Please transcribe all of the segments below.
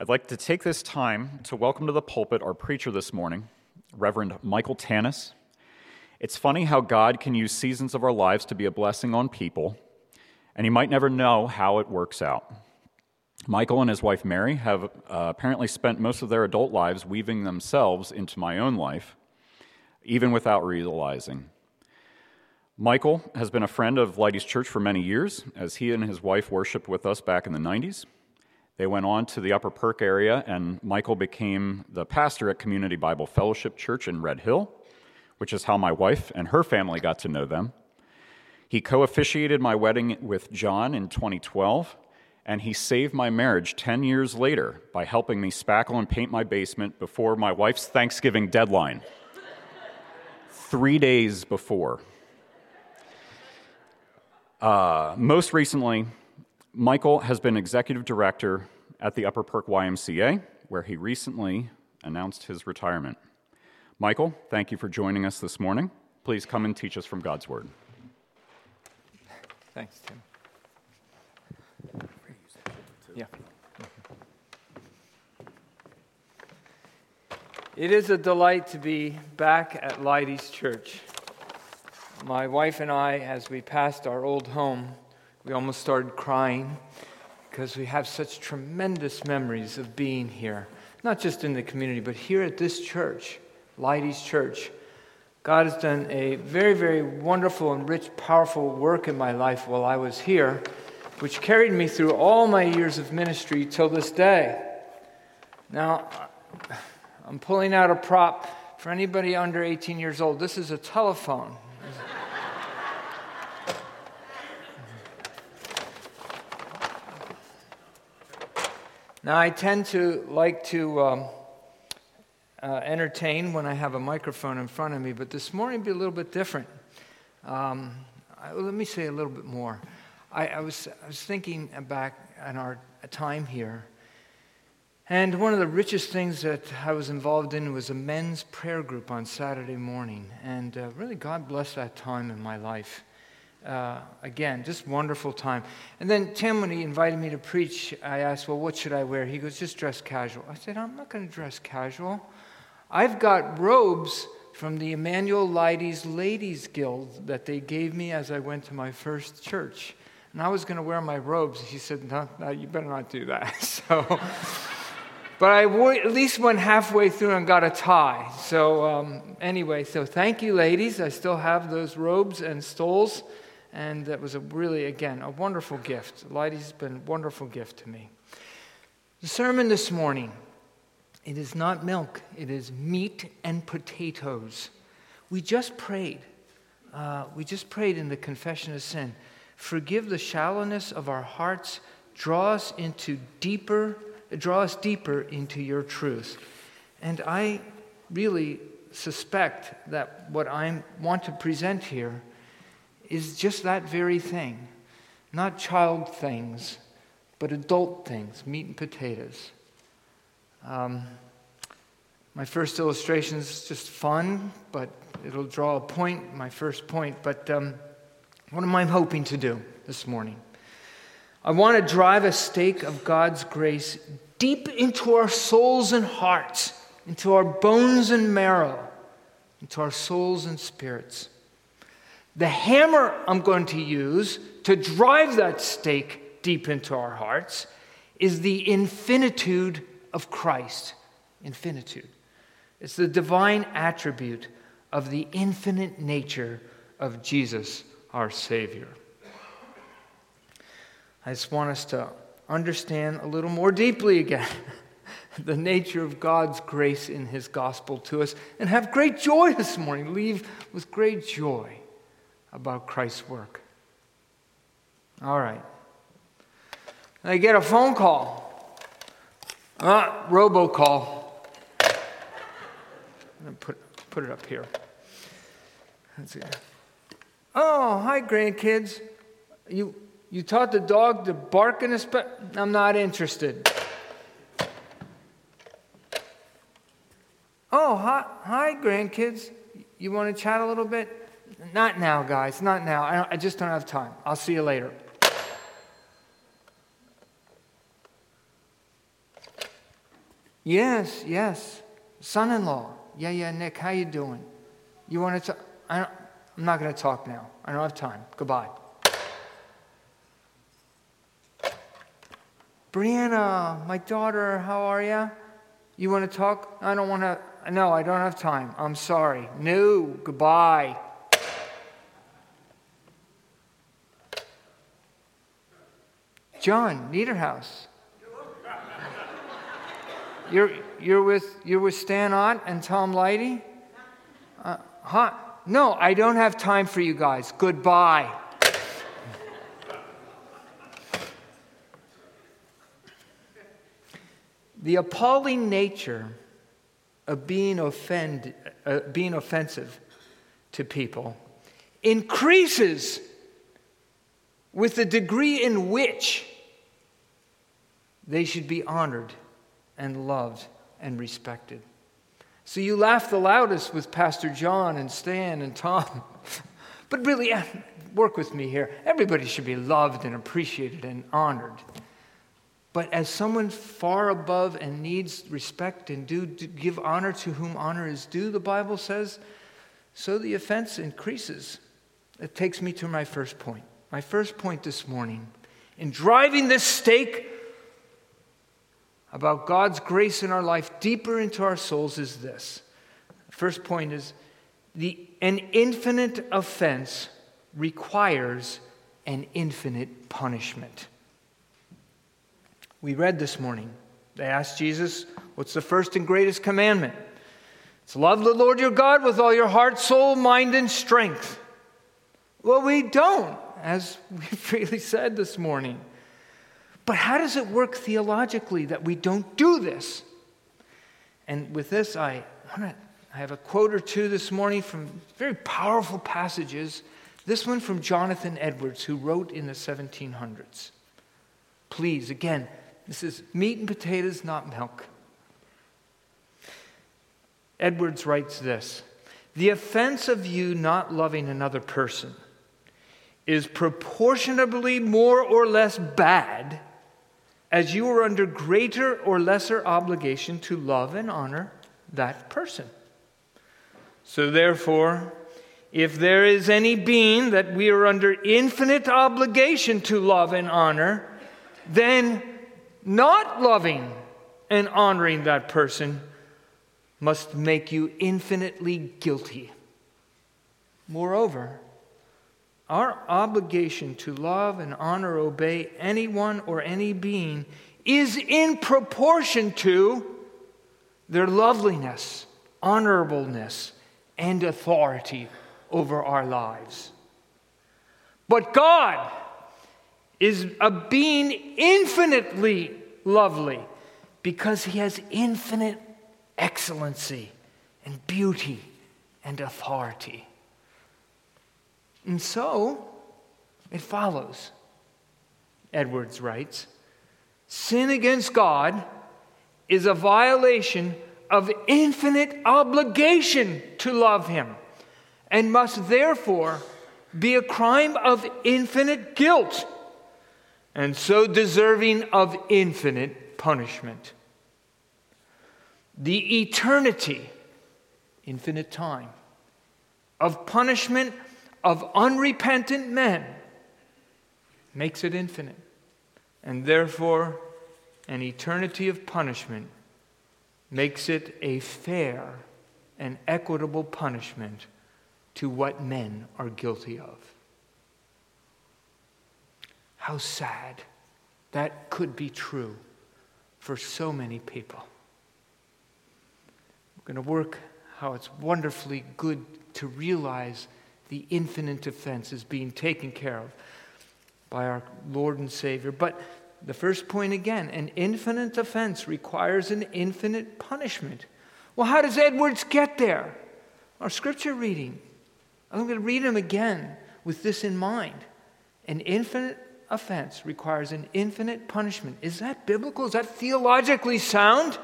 I'd like to take this time to welcome to the pulpit our preacher this morning, Reverend Michael Tannous. It's funny how God can use seasons of our lives to be a blessing on people, and you might never know how it works out. Michael and his wife Mary have uh, apparently spent most of their adult lives weaving themselves into my own life, even without realizing. Michael has been a friend of Leidy's Church for many years, as he and his wife worshiped with us back in the 90s. They went on to the Upper Perk area, and Michael became the pastor at Community Bible Fellowship Church in Red Hill, which is how my wife and her family got to know them. He co officiated my wedding with John in 2012, and he saved my marriage 10 years later by helping me spackle and paint my basement before my wife's Thanksgiving deadline. Three days before. Uh, most recently, Michael has been executive director at the Upper Perk YMCA, where he recently announced his retirement. Michael, thank you for joining us this morning. Please come and teach us from God's Word. Thanks, Tim. Yeah. It is a delight to be back at Leidy's Church. My wife and I, as we passed our old home, we almost started crying because we have such tremendous memories of being here, not just in the community, but here at this church, Leidy's Church. God has done a very, very wonderful and rich, powerful work in my life while I was here, which carried me through all my years of ministry till this day. Now, I'm pulling out a prop for anybody under 18 years old. This is a telephone. Now, I tend to like to um, uh, entertain when I have a microphone in front of me, but this morning be a little bit different. Um, I, let me say a little bit more. I, I, was, I was thinking back on our time here, and one of the richest things that I was involved in was a men's prayer group on Saturday morning. And uh, really, God bless that time in my life uh, again, just wonderful time. And then Tim, when he invited me to preach, I asked, Well, what should I wear? He goes, Just dress casual. I said, I'm not going to dress casual. I've got robes from the Emmanuel Leidy's Ladies Guild that they gave me as I went to my first church. And I was going to wear my robes. He said, No, no, you better not do that. So. But I at least went halfway through and got a tie. So, um, anyway, so thank you, ladies. I still have those robes and stoles. And that was a really, again, a wonderful gift. Leidy's been a wonderful gift to me. The sermon this morning, it is not milk, it is meat and potatoes. We just prayed. Uh, we just prayed in the confession of sin. Forgive the shallowness of our hearts, draw us into deeper, draw us deeper into your truth. And I really suspect that what I want to present here is just that very thing. Not child things, but adult things, meat and potatoes. Um, my first illustration is just fun, but it'll draw a point, my first point. But um, what am I hoping to do this morning? I want to drive a stake of God's grace deep into our souls and hearts, into our bones and marrow, into our souls and spirits. The hammer I'm going to use to drive that stake deep into our hearts is the infinitude of Christ. Infinitude. It's the divine attribute of the infinite nature of Jesus, our Savior. I just want us to understand a little more deeply again the nature of God's grace in His gospel to us and have great joy this morning. Leave with great joy about Christ's work. All right. I get a phone call. Uh, robocall. Put, put it up here. Oh, hi, grandkids. You, you taught the dog to bark in a spe- I'm not interested. Oh, hi, hi, grandkids. You want to chat a little bit? Not now, guys. Not now. I, I just don't have time. I'll see you later. Yes, yes. Son-in-law. Yeah, yeah, Nick, how you doing? You want to talk? I am not going to talk now. I don't have time. Goodbye. Brianna, my daughter, how are you? You want to talk? I don't want to. No, I don't have time. I'm sorry. No, goodbye. John Niederhaus. You're, you're, with, you're with Stan Ott and Tom Leidy? Uh, huh? No, I don't have time for you guys. Goodbye. the appalling nature of being, offend, uh, being offensive to people increases with the degree in which they should be honored and loved and respected. So you laugh the loudest with Pastor John and Stan and Tom. but really, eh, work with me here. Everybody should be loved and appreciated and honored. But as someone far above and needs respect and do, do give honor to whom honor is due, the Bible says, so the offense increases. It takes me to my first point. My first point this morning in driving this stake about God's grace in our life deeper into our souls is this. first point is the, an infinite offense requires an infinite punishment. We read this morning. They asked Jesus, What's the first and greatest commandment? It's love the Lord your God with all your heart, soul, mind, and strength. Well, we don't, as we freely said this morning. But how does it work theologically that we don't do this? And with this, I, want to. I have a quote or two this morning from very powerful passages. This one from Jonathan Edwards, who wrote in the 1700s. Please, again, this is meat and potatoes, not milk. Edwards writes this The offense of you not loving another person is proportionably more or less bad as you are under greater or lesser obligation to love and honor that person. So, therefore, if there is any being that we are under infinite obligation to love and honor, then not loving and honoring that person must make you infinitely guilty. Moreover, our obligation to love and honor, obey anyone or any being is in proportion to their loveliness, honorableness, and authority over our lives. But God is a being infinitely lovely because he has infinite excellency and beauty and authority. And so it follows, Edwards writes, sin against God is a violation of infinite obligation to love him and must therefore be a crime of infinite guilt and so deserving of infinite punishment. The eternity, infinite time, of punishment of unrepentant men makes it infinite, and therefore, an eternity of punishment makes it a fair and equitable punishment to what men are guilty of. How sad that could be true for so many people. We're going to work how it's wonderfully good to realize the infinite offense is being taken care of by our Lord and Savior. But the first point again an infinite offense requires an infinite punishment. Well, how does Edwards get there? Our scripture reading. I'm going to read them again with this in mind. An infinite offense requires an infinite punishment. Is that biblical? Is that theologically sound?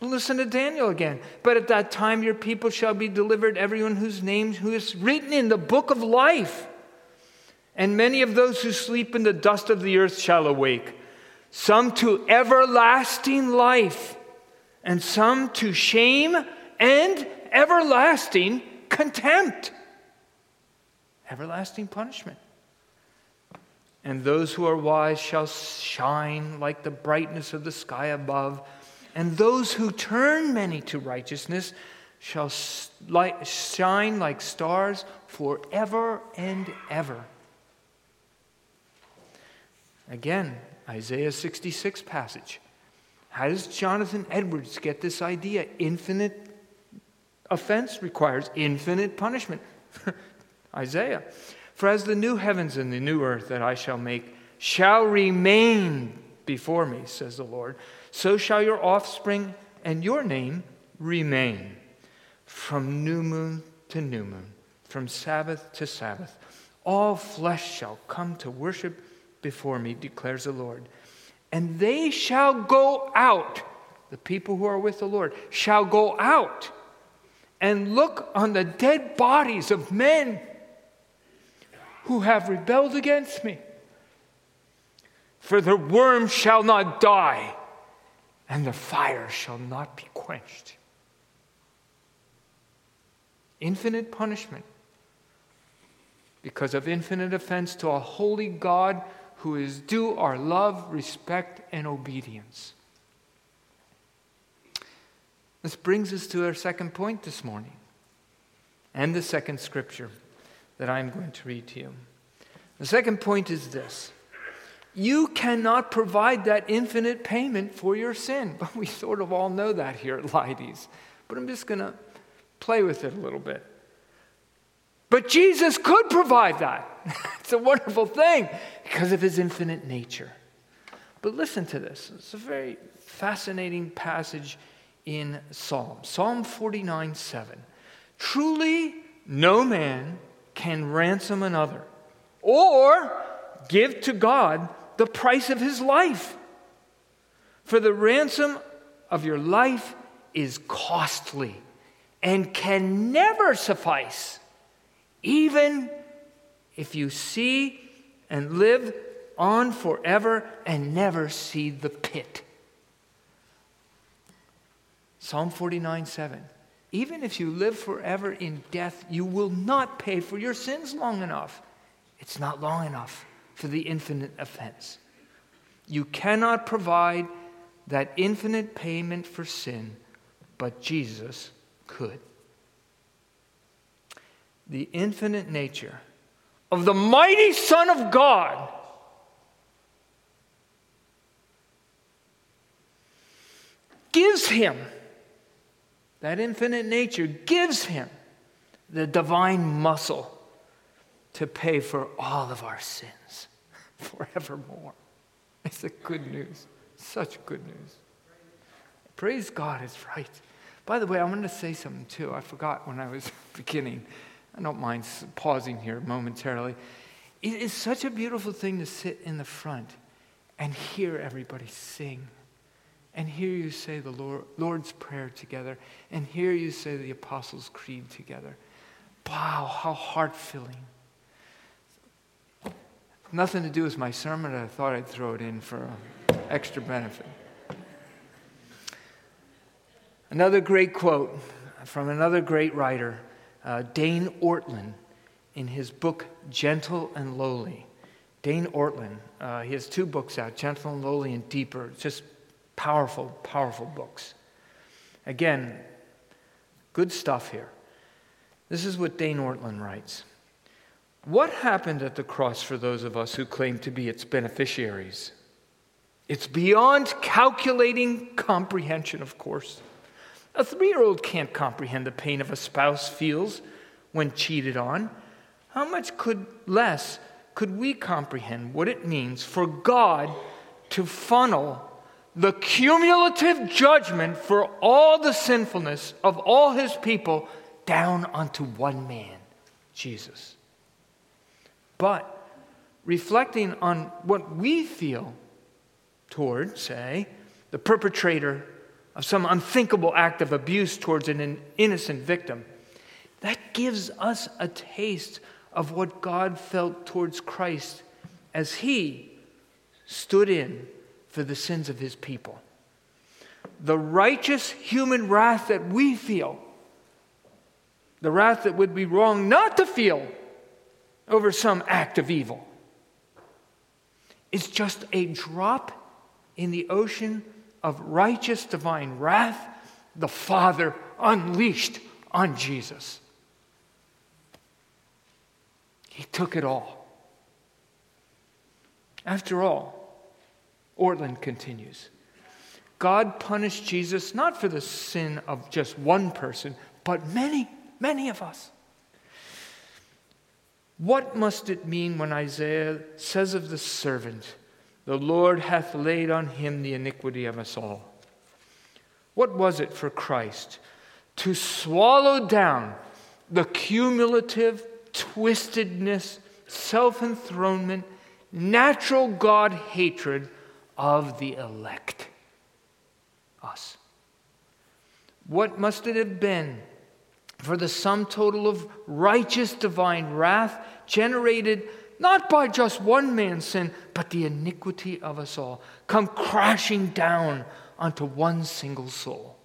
Listen to Daniel again. But at that time, your people shall be delivered, everyone whose name who is written in the book of life. And many of those who sleep in the dust of the earth shall awake, some to everlasting life, and some to shame and everlasting contempt. Everlasting punishment. And those who are wise shall shine like the brightness of the sky above, and those who turn many to righteousness shall shine like stars forever and ever. Again, Isaiah 66 passage. How does Jonathan Edwards get this idea? Infinite offense requires infinite punishment. Isaiah. For as the new heavens and the new earth that I shall make shall remain before me, says the Lord, so shall your offspring and your name remain from new moon to new moon, from Sabbath to Sabbath. All flesh shall come to worship before me, declares the Lord. And they shall go out, the people who are with the Lord, shall go out and look on the dead bodies of men who have rebelled against me. For the worm shall not die, and the fire shall not be quenched. Infinite punishment because of infinite offense to a holy God who is due our love, respect, and obedience. This brings us to our second point this morning and the second scripture that I'm going to read to you. The second point is this you cannot provide that infinite payment for your sin. But we sort of all know that here at Leidy's. But I'm just going to play with it a little bit. But Jesus could provide that. it's a wonderful thing because of his infinite nature. But listen to this. It's a very fascinating passage in Psalm. Psalm 49 7. Truly, no man can ransom another or give to God the price of his life. For the ransom of your life is costly and can never suffice, even if you see and live on forever and never see the pit. Psalm 49 7. Even if you live forever in death, you will not pay for your sins long enough. It's not long enough for the infinite offense. You cannot provide that infinite payment for sin, but Jesus could. The infinite nature of the mighty Son of God. Gives him, that infinite nature gives him the divine muscle to pay for all of our sins forevermore. It's a good news. Such good news. Praise God is right. By the way, I wanted to say something too. I forgot when I was beginning. I don't mind pausing here momentarily. It is such a beautiful thing to sit in the front and hear everybody sing, and hear you say the Lord, Lord's Prayer together, and hear you say the Apostles' Creed together. Wow, how heart filling. Nothing to do with my sermon, I thought I'd throw it in for extra benefit. Another great quote from another great writer uh, Dane Ortlund in his book Gentle and Lowly. Dane Ortlund, uh, he has two books out Gentle and Lowly and Deeper. Just powerful, powerful books. Again, good stuff here. This is what Dane Ortlund writes What happened at the cross for those of us who claim to be its beneficiaries? It's beyond calculating comprehension, of course. A three year old can't comprehend the pain of a spouse feels when cheated on. How much could less could we comprehend what it means for God to funnel the cumulative judgment for all the sinfulness of all his people down onto one man, Jesus? But reflecting on what we feel toward, say, the perpetrator of some unthinkable act of abuse towards an innocent victim, that gives us a taste of what God felt towards Christ as he stood in for the sins of his people. the righteous human wrath that we feel, the wrath that would be wrong not to feel over some act of evil, It's just a drop in the ocean of righteous divine wrath the Father unleashed on Jesus. He took it all. After all, Ortlund continues God punished Jesus not for the sin of just one person, but many, many of us. What must it mean when Isaiah says of the servant, The Lord hath laid on him the iniquity of us all? What was it for Christ to swallow down the cumulative twistedness, self enthronement, natural God hatred of the elect? Us. What must it have been for the sum total of righteous divine wrath generated not by just one man's sin, but the iniquity of us all, come crashing down onto one single soul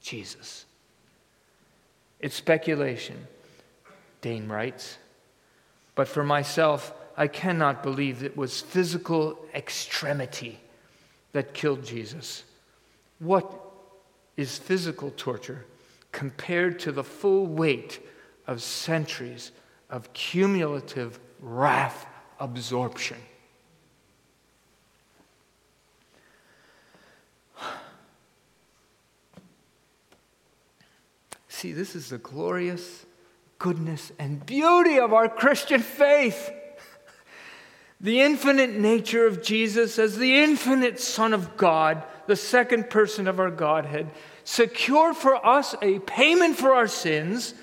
Jesus. It's speculation, Dane writes. But for myself, I cannot believe it was physical extremity that killed Jesus. What is physical torture compared to the full weight of centuries of cumulative wrath absorption? See, this is the glorious goodness and beauty of our Christian faith. The infinite nature of Jesus as the infinite Son of God, the second person of our Godhead, secured for us a payment for our sins,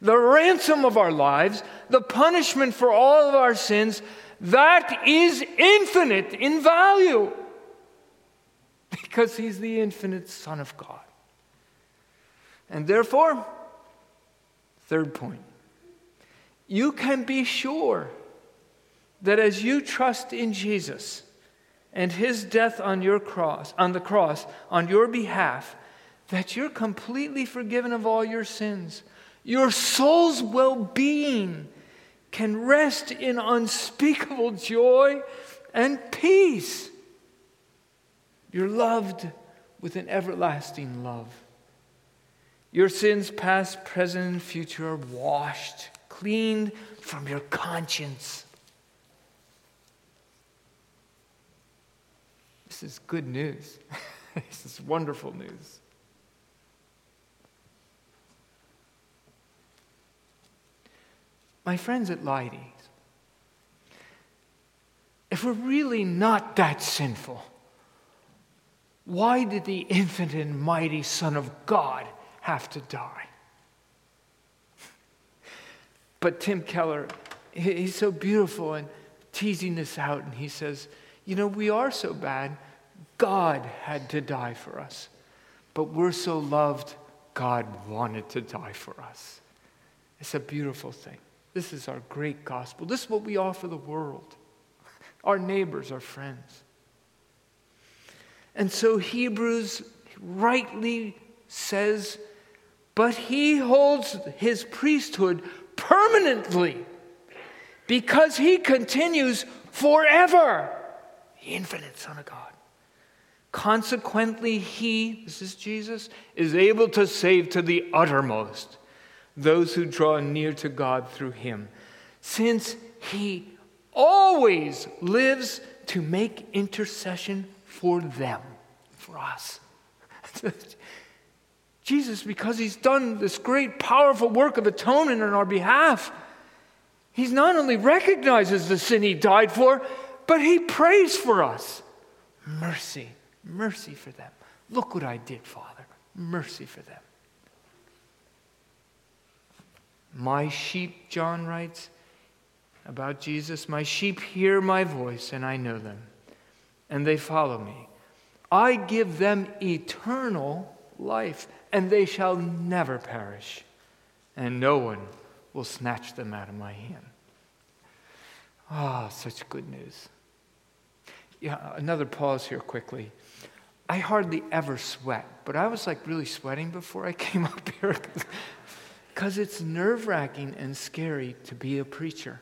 the ransom of our lives, the punishment for all of our sins, that is infinite in value because he's the infinite Son of God. And therefore, third point, you can be sure that as you trust in Jesus and his death on your cross, on the cross, on your behalf, that you're completely forgiven of all your sins. Your soul's well being can rest in unspeakable joy and peace. You're loved with an everlasting love. Your sins, past, present, and future, are washed, cleaned from your conscience. This is good news. this is wonderful news. My friends at Leidy's, if we're really not that sinful, why did the infinite and mighty Son of God have to die. But Tim Keller, he's so beautiful and teasing this out, and he says, You know, we are so bad, God had to die for us. But we're so loved, God wanted to die for us. It's a beautiful thing. This is our great gospel. This is what we offer the world, our neighbors, our friends. And so Hebrews rightly says but he holds his priesthood permanently because he continues forever, the infinite Son of God. Consequently, he, this is Jesus, is able to save to the uttermost those who draw near to God through him, since he always lives to make intercession for them, for us. Jesus, because he's done this great, powerful work of atonement on our behalf, he not only recognizes the sin he died for, but he prays for us. Mercy, mercy for them. Look what I did, Father. Mercy for them. My sheep, John writes about Jesus, my sheep hear my voice, and I know them, and they follow me. I give them eternal life, and they shall never perish, and no one will snatch them out of my hand. Ah, oh, such good news. Yeah, another pause here quickly. I hardly ever sweat, but I was like really sweating before I came up here because it's nerve wracking and scary to be a preacher.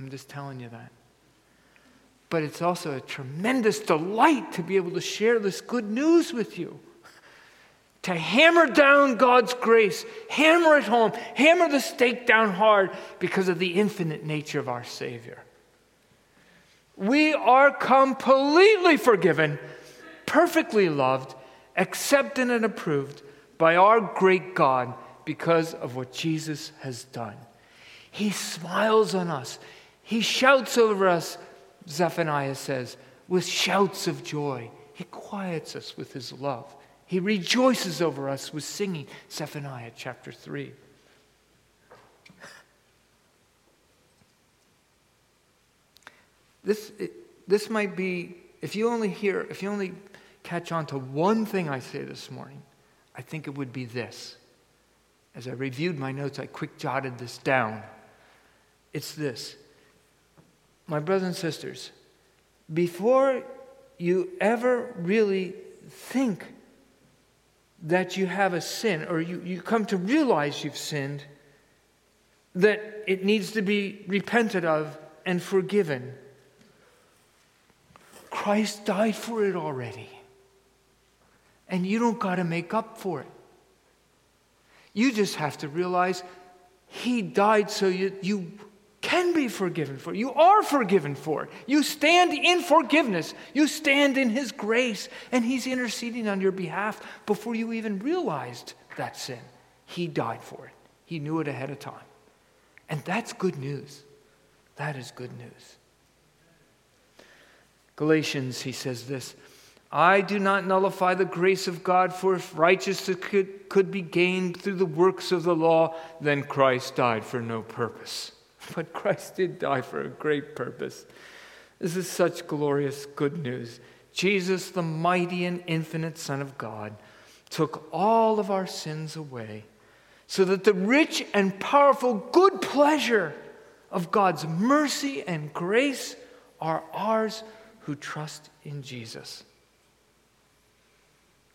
I'm just telling you that. But it's also a tremendous delight to be able to share this good news with you. To hammer down God's grace, hammer it home, hammer the stake down hard because of the infinite nature of our Savior. We are completely forgiven, perfectly loved, accepted, and approved by our great God because of what Jesus has done. He smiles on us, He shouts over us, Zephaniah says, with shouts of joy. He quiets us with His love. He rejoices over us with singing, Zephaniah chapter 3. This, this might be, if you only hear, if you only catch on to one thing I say this morning, I think it would be this. As I reviewed my notes, I quick jotted this down. It's this. My brothers and sisters, before you ever really think that you have a sin or you, you come to realize you've sinned, that it needs to be repented of and forgiven Christ died for it already. And you don't got to make up for it. You just have to realize He died so you, you can be forgiven for. You are forgiven for. You stand in forgiveness. You stand in His grace. And He's interceding on your behalf before you even realized that sin. He died for it, He knew it ahead of time. And that's good news. That is good news. Galatians, he says this I do not nullify the grace of God, for if righteousness could, could be gained through the works of the law, then Christ died for no purpose. But Christ did die for a great purpose. This is such glorious good news. Jesus, the mighty and infinite Son of God, took all of our sins away so that the rich and powerful good pleasure of God's mercy and grace are ours who trust in Jesus.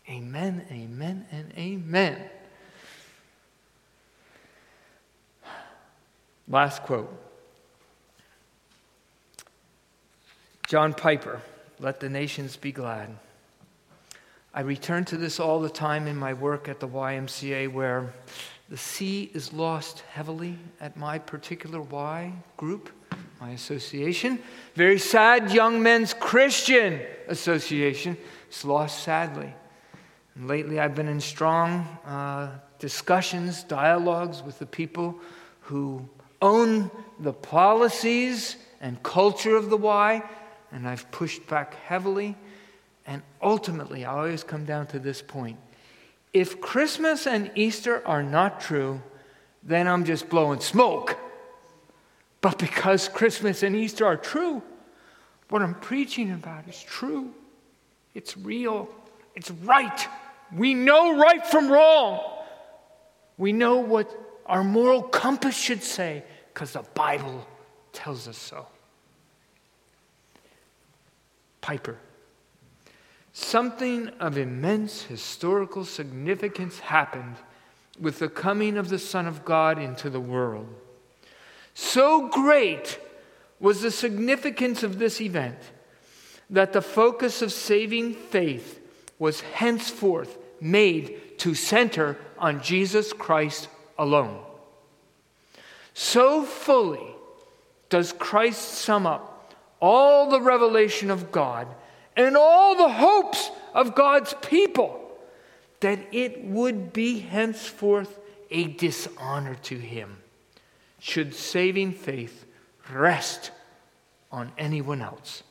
Amen, amen, and amen. Last quote John Piper, Let the Nations Be Glad. I return to this all the time in my work at the YMCA, where the C is lost heavily at my particular Y group my association. Very sad young men's Christian association. It's lost sadly. Lately, I've been in strong uh, discussions, dialogues with the people who own the policies and culture of the Y, and I've pushed back heavily. And ultimately, I always come down to this point. If Christmas and Easter are not true, then I'm just blowing smoke. But because Christmas and Easter are true, what I'm preaching about is true. It's real. It's right. We know right from wrong. We know what our moral compass should say because the Bible tells us so. Piper. Something of immense historical significance happened with the coming of the Son of God into the world. So great was the significance of this event that the focus of saving faith was henceforth made to center on Jesus Christ alone. So fully does Christ sum up all the revelation of God and all the hopes of God's people that it would be henceforth a dishonor to him should saving faith rest on anyone else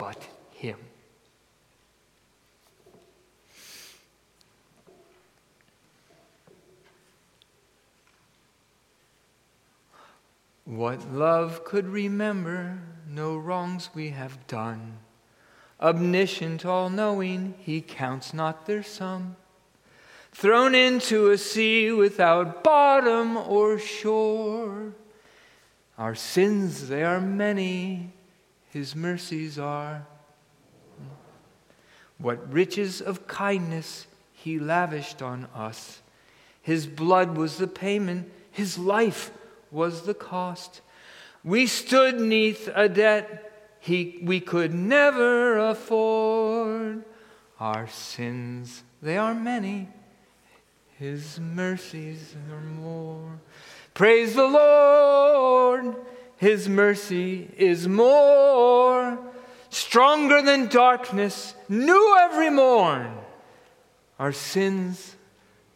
but Him. What love could remember no wrongs we have done? Omniscient, all knowing, he counts not their sum thrown into a sea without bottom or shore. Our sins, they are many, His mercies are. What riches of kindness he lavished on us. His blood was the payment, his life was the cost. We stood neath a debt he, we could never afford. Our sins, they are many, his mercies are more. Praise the Lord, his mercy is more. Stronger than darkness, new every morn. Our sins,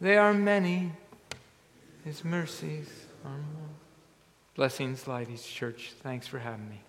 they are many, his mercies are more. Blessings, Leidy's Church. Thanks for having me.